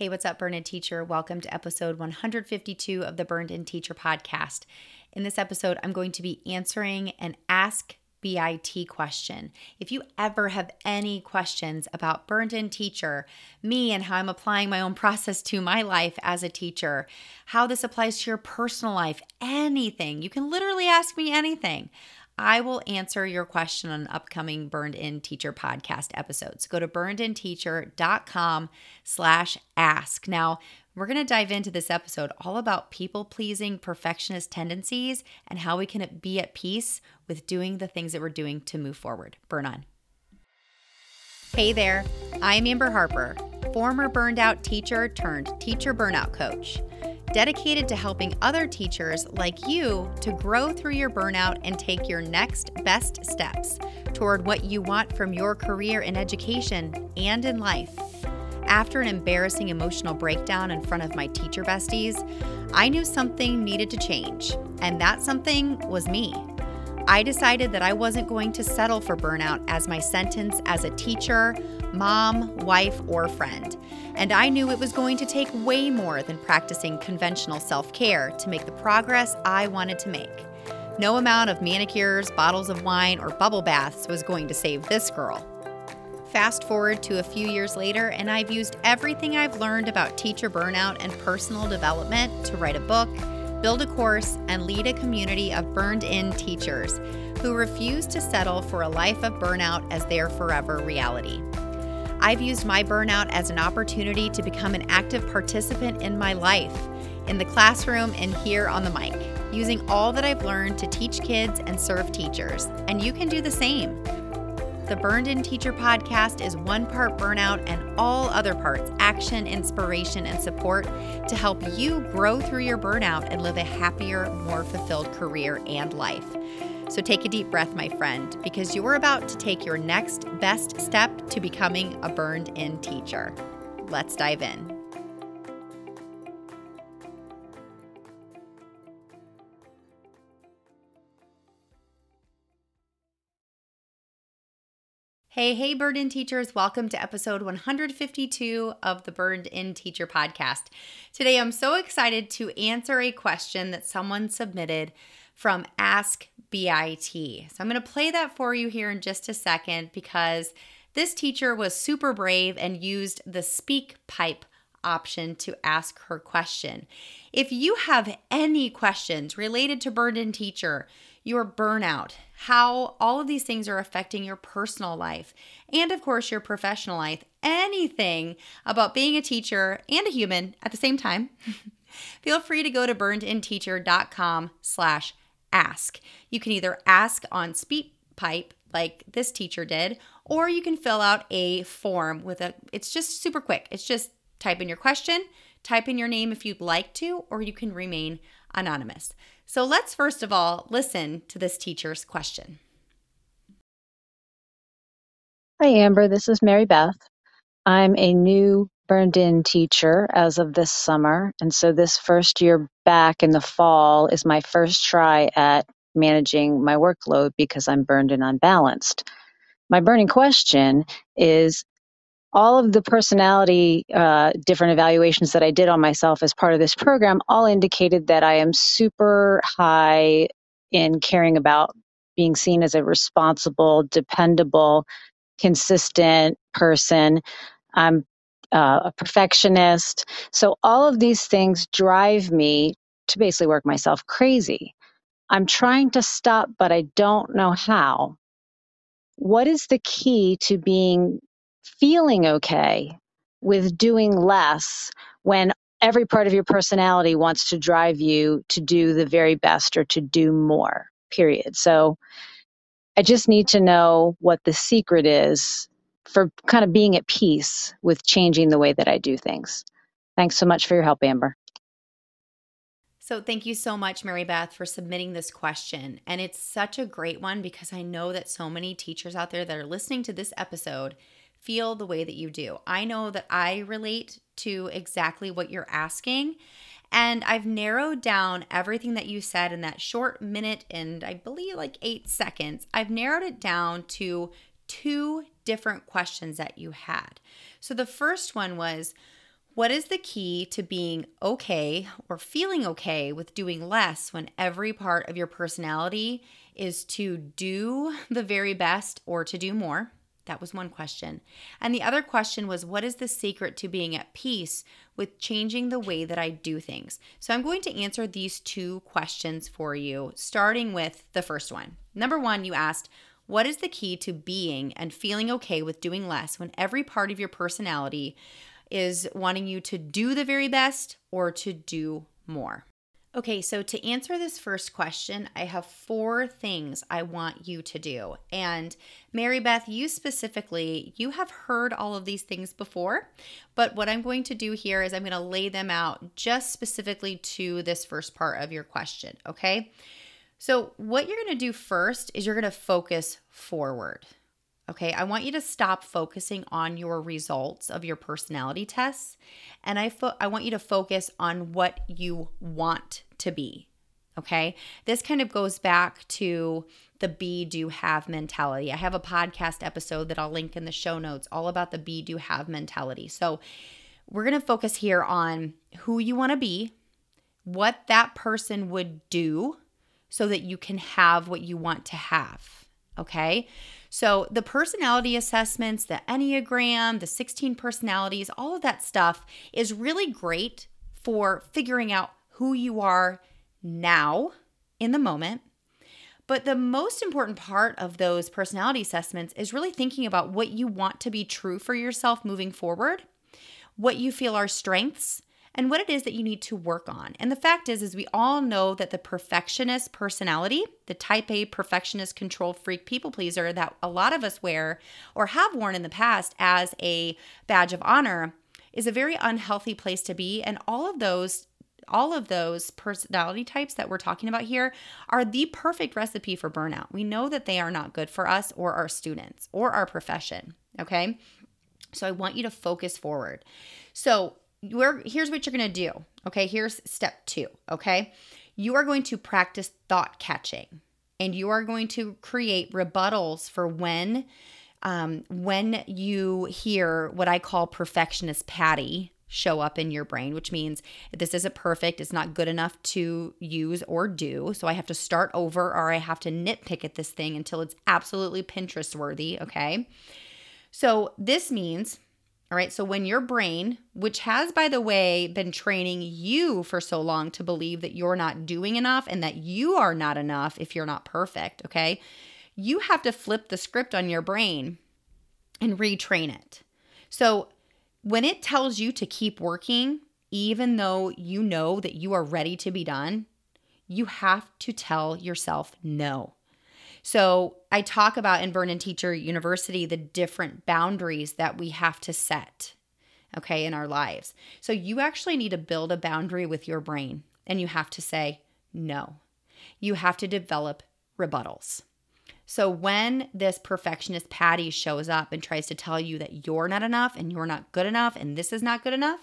Hey, what's up, Burned In Teacher? Welcome to episode 152 of the Burned In Teacher podcast. In this episode, I'm going to be answering an Ask BIT question. If you ever have any questions about Burned In Teacher, me and how I'm applying my own process to my life as a teacher, how this applies to your personal life, anything, you can literally ask me anything. I will answer your question on upcoming Burned In Teacher podcast episodes. Go to burnedinteacher.com slash ask. Now, we're going to dive into this episode all about people pleasing perfectionist tendencies and how we can be at peace with doing the things that we're doing to move forward. Burn on. Hey there, I'm Amber Harper, former burned out teacher turned teacher burnout coach dedicated to helping other teachers like you to grow through your burnout and take your next best steps toward what you want from your career in education and in life. After an embarrassing emotional breakdown in front of my teacher besties, I knew something needed to change, and that something was me. I decided that I wasn't going to settle for burnout as my sentence as a teacher, mom, wife, or friend. And I knew it was going to take way more than practicing conventional self care to make the progress I wanted to make. No amount of manicures, bottles of wine, or bubble baths was going to save this girl. Fast forward to a few years later, and I've used everything I've learned about teacher burnout and personal development to write a book build a course, and lead a community of burned in teachers who refuse to settle for a life of burnout as their forever reality. I've used my burnout as an opportunity to become an active participant in my life, in the classroom and here on the mic, using all that I've learned to teach kids and serve teachers. And you can do the same. The Burned In Teacher podcast is one part burnout and all other parts action, inspiration, and support to help you grow through your burnout and live a happier, more fulfilled career and life. So take a deep breath, my friend, because you're about to take your next best step to becoming a burned in teacher. Let's dive in. Hey, hey, Burned In teachers. Welcome to episode 152 of the Burned In Teacher podcast. Today, I'm so excited to answer a question that someone submitted from Ask BIT. So, I'm going to play that for you here in just a second because this teacher was super brave and used the speak pipe option to ask her question. If you have any questions related to Burned In Teacher, your burnout, how all of these things are affecting your personal life, and of course, your professional life. Anything about being a teacher and a human at the same time, feel free to go to burnedinteacher.com slash ask. You can either ask on SpeakPipe like this teacher did, or you can fill out a form with a, it's just super quick. It's just type in your question, type in your name if you'd like to, or you can remain anonymous. So let's first of all listen to this teacher's question. Hi, Amber. This is Mary Beth. I'm a new burned in teacher as of this summer. And so this first year back in the fall is my first try at managing my workload because I'm burned and unbalanced. My burning question is all of the personality uh, different evaluations that I did on myself as part of this program all indicated that I am super high in caring about being seen as a responsible, dependable, consistent person. I'm uh, a perfectionist. So all of these things drive me to basically work myself crazy. I'm trying to stop, but I don't know how. What is the key to being feeling okay with doing less when every part of your personality wants to drive you to do the very best or to do more, period. So I just need to know what the secret is for kind of being at peace with changing the way that I do things. Thanks so much for your help, Amber. So, thank you so much, Mary Beth, for submitting this question. And it's such a great one because I know that so many teachers out there that are listening to this episode feel the way that you do. I know that I relate to exactly what you're asking. And I've narrowed down everything that you said in that short minute and I believe like eight seconds. I've narrowed it down to two different questions that you had. So the first one was, What is the key to being okay or feeling okay with doing less when every part of your personality is to do the very best or to do more? That was one question. And the other question was what is the secret to being at peace with changing the way that I do things? So I'm going to answer these two questions for you, starting with the first one. Number one, you asked, what is the key to being and feeling okay with doing less when every part of your personality is wanting you to do the very best or to do more? Okay, so to answer this first question, I have four things I want you to do. And Mary Beth, you specifically, you have heard all of these things before, but what I'm going to do here is I'm going to lay them out just specifically to this first part of your question, okay? So, what you're going to do first is you're going to focus forward. Okay, I want you to stop focusing on your results of your personality tests and I fo- I want you to focus on what you want to be. Okay? This kind of goes back to the be do have mentality. I have a podcast episode that I'll link in the show notes all about the be do have mentality. So, we're going to focus here on who you want to be, what that person would do so that you can have what you want to have. Okay? So, the personality assessments, the Enneagram, the 16 personalities, all of that stuff is really great for figuring out who you are now in the moment. But the most important part of those personality assessments is really thinking about what you want to be true for yourself moving forward, what you feel are strengths, and what it is that you need to work on. And the fact is is we all know that the perfectionist personality, the type A perfectionist control freak people pleaser that a lot of us wear or have worn in the past as a badge of honor is a very unhealthy place to be and all of those all of those personality types that we're talking about here are the perfect recipe for burnout. We know that they are not good for us or our students or our profession, okay? So I want you to focus forward. So, you're here's what you're going to do. Okay, here's step 2, okay? You are going to practice thought catching and you are going to create rebuttals for when um, when you hear what I call perfectionist Patty show up in your brain, which means this isn't perfect, it's not good enough to use or do. So I have to start over or I have to nitpick at this thing until it's absolutely Pinterest worthy. Okay. So this means all right. So when your brain, which has, by the way, been training you for so long to believe that you're not doing enough and that you are not enough if you're not perfect, okay, you have to flip the script on your brain and retrain it. So when it tells you to keep working, even though you know that you are ready to be done, you have to tell yourself no. So I talk about in and Teacher University the different boundaries that we have to set, okay, in our lives. So you actually need to build a boundary with your brain and you have to say no. You have to develop rebuttals. So when this perfectionist Patty shows up and tries to tell you that you're not enough and you're not good enough and this is not good enough,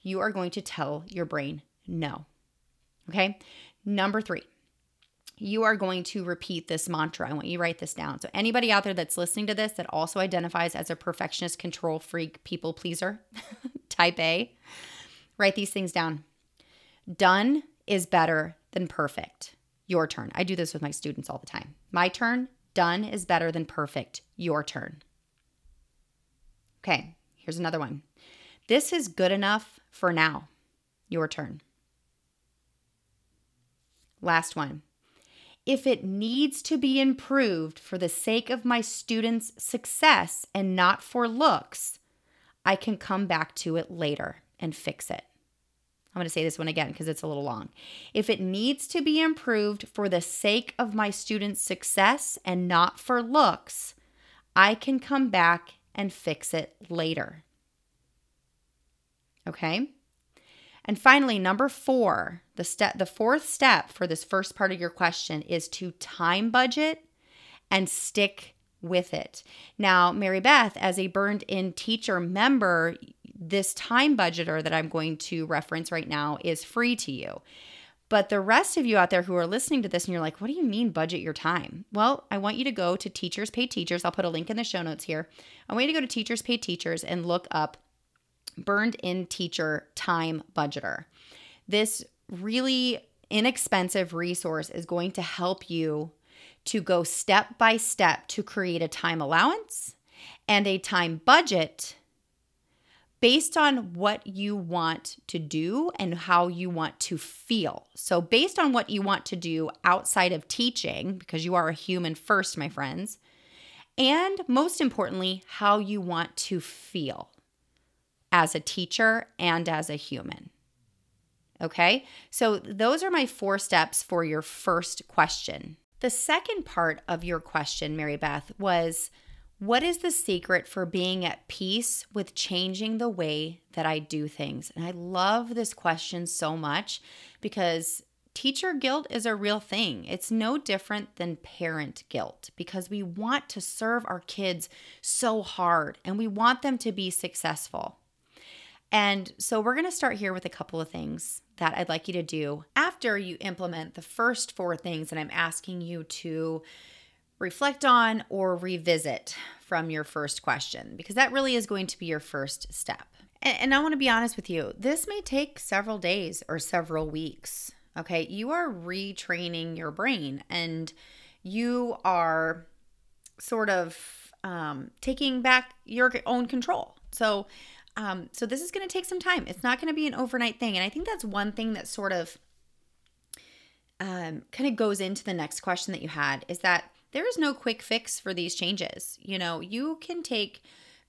you are going to tell your brain no. Okay? Number three, you are going to repeat this mantra. I want you to write this down. So, anybody out there that's listening to this that also identifies as a perfectionist, control freak, people pleaser, type A, write these things down. Done is better than perfect. Your turn. I do this with my students all the time. My turn. Done is better than perfect. Your turn. Okay, here's another one. This is good enough for now. Your turn. Last one if it needs to be improved for the sake of my students' success and not for looks, I can come back to it later and fix it. I'm going to say this one again because it's a little long. If it needs to be improved for the sake of my students' success and not for looks, I can come back and fix it later. Okay? And finally, number 4, the step the fourth step for this first part of your question is to time budget and stick with it. Now, Mary Beth, as a burned in teacher member, this time budgeter that I'm going to reference right now is free to you. But the rest of you out there who are listening to this and you're like, what do you mean budget your time? Well, I want you to go to Teachers Pay Teachers. I'll put a link in the show notes here. I want you to go to Teachers Pay Teachers and look up Burned In Teacher Time Budgeter. This really inexpensive resource is going to help you to go step by step to create a time allowance and a time budget based on what you want to do and how you want to feel. So, based on what you want to do outside of teaching, because you are a human first, my friends, and most importantly, how you want to feel as a teacher and as a human. Okay, so those are my four steps for your first question. The second part of your question, Mary Beth, was what is the secret for being at peace with changing the way that I do things? And I love this question so much because teacher guilt is a real thing. It's no different than parent guilt because we want to serve our kids so hard and we want them to be successful. And so we're going to start here with a couple of things that I'd like you to do after you implement the first four things that I'm asking you to reflect on or revisit from your first question, because that really is going to be your first step. And, and I want to be honest with you, this may take several days or several weeks. Okay. You are retraining your brain and you are sort of um, taking back your own control. So, um, so this is going to take some time. It's not going to be an overnight thing. And I think that's one thing that sort of um, kind of goes into the next question that you had is that there is no quick fix for these changes. You know, you can take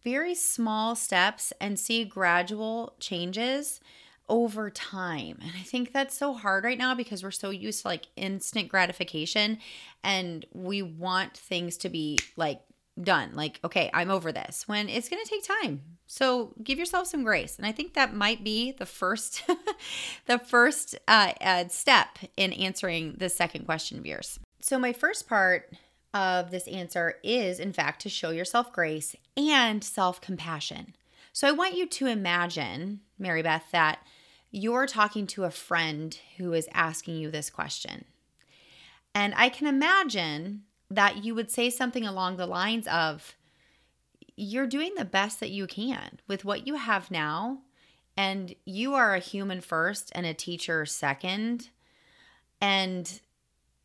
very small steps and see gradual changes over time. And I think that's so hard right now because we're so used to like instant gratification and we want things to be like done. Like, okay, I'm over this when it's going to take time. So give yourself some grace. And I think that might be the first, the first uh, uh, step in answering the second question of yours. So my first part of this answer is, in fact, to show yourself grace and self compassion. So I want you to imagine, Mary Beth, that you're talking to a friend who is asking you this question. And I can imagine that you would say something along the lines of, You're doing the best that you can with what you have now. And you are a human first and a teacher second. And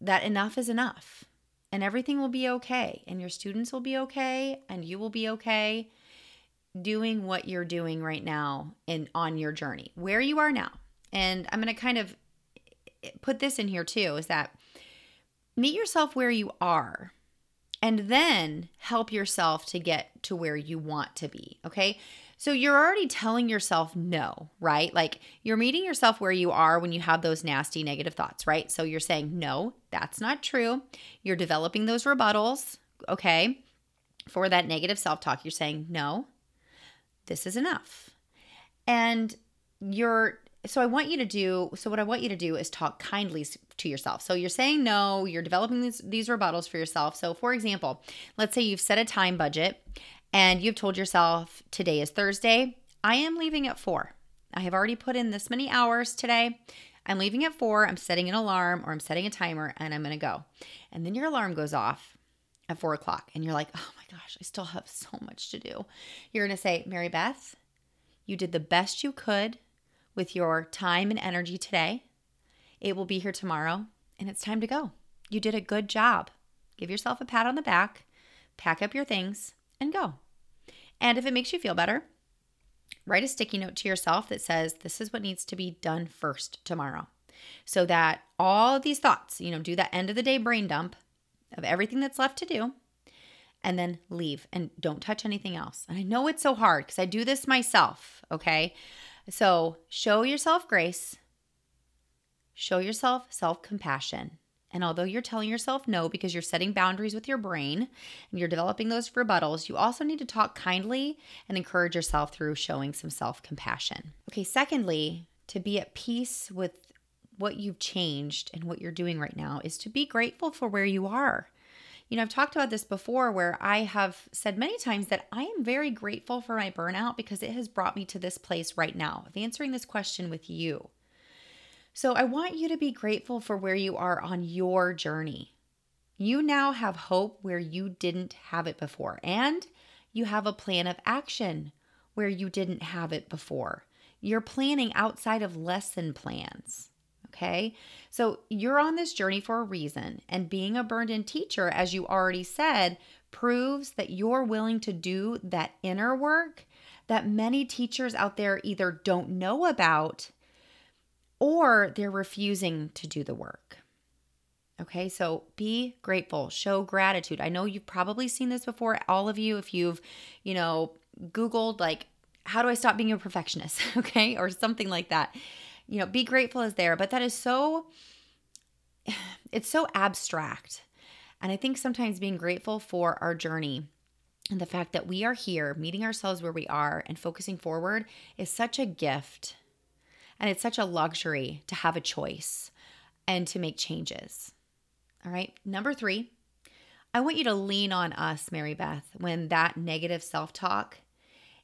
that enough is enough and everything will be okay and your students will be okay and you will be okay doing what you're doing right now in on your journey where you are now and i'm going to kind of put this in here too is that meet yourself where you are and then help yourself to get to where you want to be okay so you're already telling yourself no, right? Like you're meeting yourself where you are when you have those nasty negative thoughts, right? So you're saying, no, that's not true. You're developing those rebuttals, okay? For that negative self talk, you're saying, no, this is enough. And you're so I want you to do so what I want you to do is talk kindly to yourself. So you're saying no, you're developing these these rebuttals for yourself. So for example, let's say you've set a time budget and you've told yourself today is Thursday, I am leaving at four. I have already put in this many hours today. I'm leaving at four. I'm setting an alarm or I'm setting a timer and I'm going to go. And then your alarm goes off at four o'clock and you're like, oh my gosh, I still have so much to do. You're going to say, Mary Beth, you did the best you could with your time and energy today. It will be here tomorrow and it's time to go. You did a good job. Give yourself a pat on the back, pack up your things, and go. And if it makes you feel better, write a sticky note to yourself that says, This is what needs to be done first tomorrow. So that all of these thoughts, you know, do that end of the day brain dump of everything that's left to do and then leave and don't touch anything else. And I know it's so hard because I do this myself, okay? So show yourself grace, show yourself self compassion, and although you're telling yourself no because you're setting boundaries with your brain and you're developing those rebuttals, you also need to talk kindly and encourage yourself through showing some self compassion. Okay, secondly, to be at peace with what you've changed and what you're doing right now is to be grateful for where you are. You know, I've talked about this before where I have said many times that I am very grateful for my burnout because it has brought me to this place right now of answering this question with you. So I want you to be grateful for where you are on your journey. You now have hope where you didn't have it before, and you have a plan of action where you didn't have it before. You're planning outside of lesson plans. Okay. So you're on this journey for a reason. And being a burned in teacher, as you already said, proves that you're willing to do that inner work that many teachers out there either don't know about or they're refusing to do the work. Okay, so be grateful, show gratitude. I know you've probably seen this before, all of you, if you've, you know, Googled, like, how do I stop being a perfectionist? Okay, or something like that. You know, be grateful is there, but that is so, it's so abstract. And I think sometimes being grateful for our journey and the fact that we are here, meeting ourselves where we are and focusing forward is such a gift. And it's such a luxury to have a choice and to make changes. All right. Number three, I want you to lean on us, Mary Beth, when that negative self talk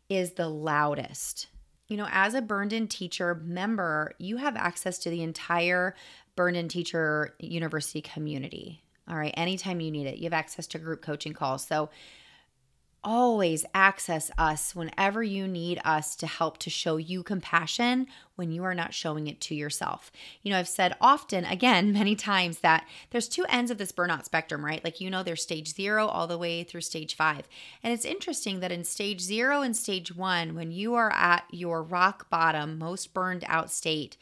is the loudest. You know, as a Burned In Teacher member, you have access to the entire Burned In Teacher University community. All right. Anytime you need it, you have access to group coaching calls. So, always access us whenever you need us to help to show you compassion when you are not showing it to yourself. You know, I've said often, again, many times, that there's two ends of this burnout spectrum, right? Like, you know, there's stage zero all the way through stage five. And it's interesting that in stage zero and stage one, when you are at your rock bottom, most burned out state,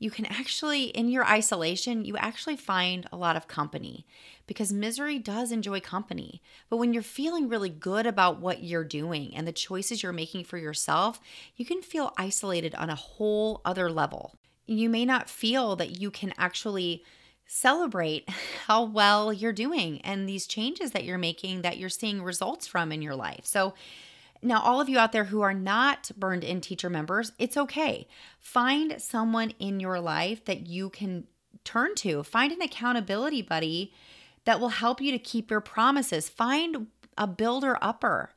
you can actually, in your isolation, you actually find a lot of company because misery does enjoy company. But when you're feeling really good about what you're doing and the choices you're making for yourself, you can feel isolated on a whole other level. You may not feel that you can actually celebrate how well you're doing and these changes that you're making that you're seeing results from in your life. So, now, all of you out there who are not burned in teacher members, it's okay. Find someone in your life that you can turn to. Find an accountability buddy that will help you to keep your promises. Find a builder upper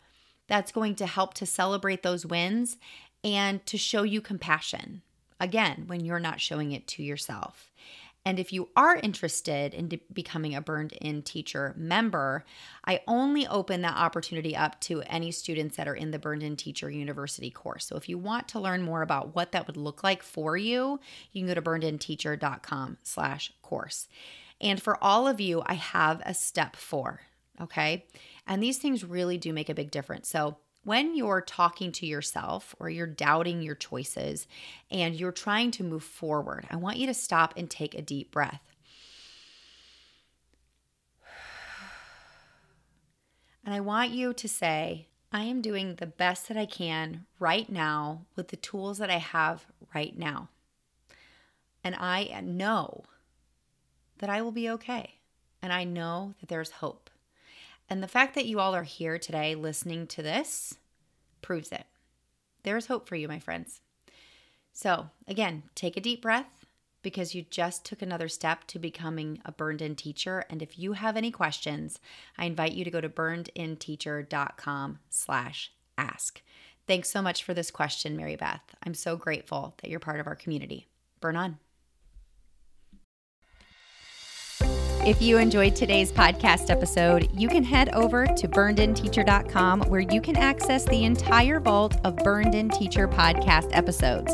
that's going to help to celebrate those wins and to show you compassion. Again, when you're not showing it to yourself. And if you are interested in becoming a Burned In Teacher member, I only open that opportunity up to any students that are in the Burned In Teacher University course. So if you want to learn more about what that would look like for you, you can go to burnedinteacher.com slash course. And for all of you, I have a step four, okay? And these things really do make a big difference. So when you're talking to yourself or you're doubting your choices and you're trying to move forward, I want you to stop and take a deep breath. And I want you to say, I am doing the best that I can right now with the tools that I have right now. And I know that I will be okay. And I know that there's hope. And the fact that you all are here today listening to this proves it. There is hope for you, my friends. So, again, take a deep breath because you just took another step to becoming a burned in teacher. And if you have any questions, I invite you to go to burnedinteacher.com slash ask. Thanks so much for this question, Mary Beth. I'm so grateful that you're part of our community. Burn on. If you enjoyed today's podcast episode, you can head over to burnedinteacher.com where you can access the entire vault of Burned In Teacher podcast episodes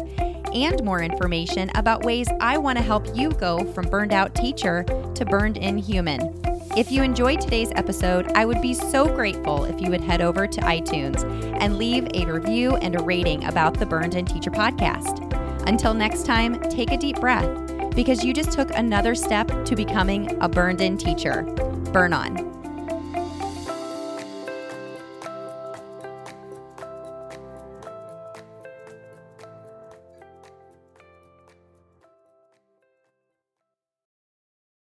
and more information about ways I want to help you go from burned out teacher to burned in human. If you enjoyed today's episode, I would be so grateful if you would head over to iTunes and leave a review and a rating about the Burned In Teacher podcast. Until next time, take a deep breath because you just took another step to becoming a burned in teacher. Burn on.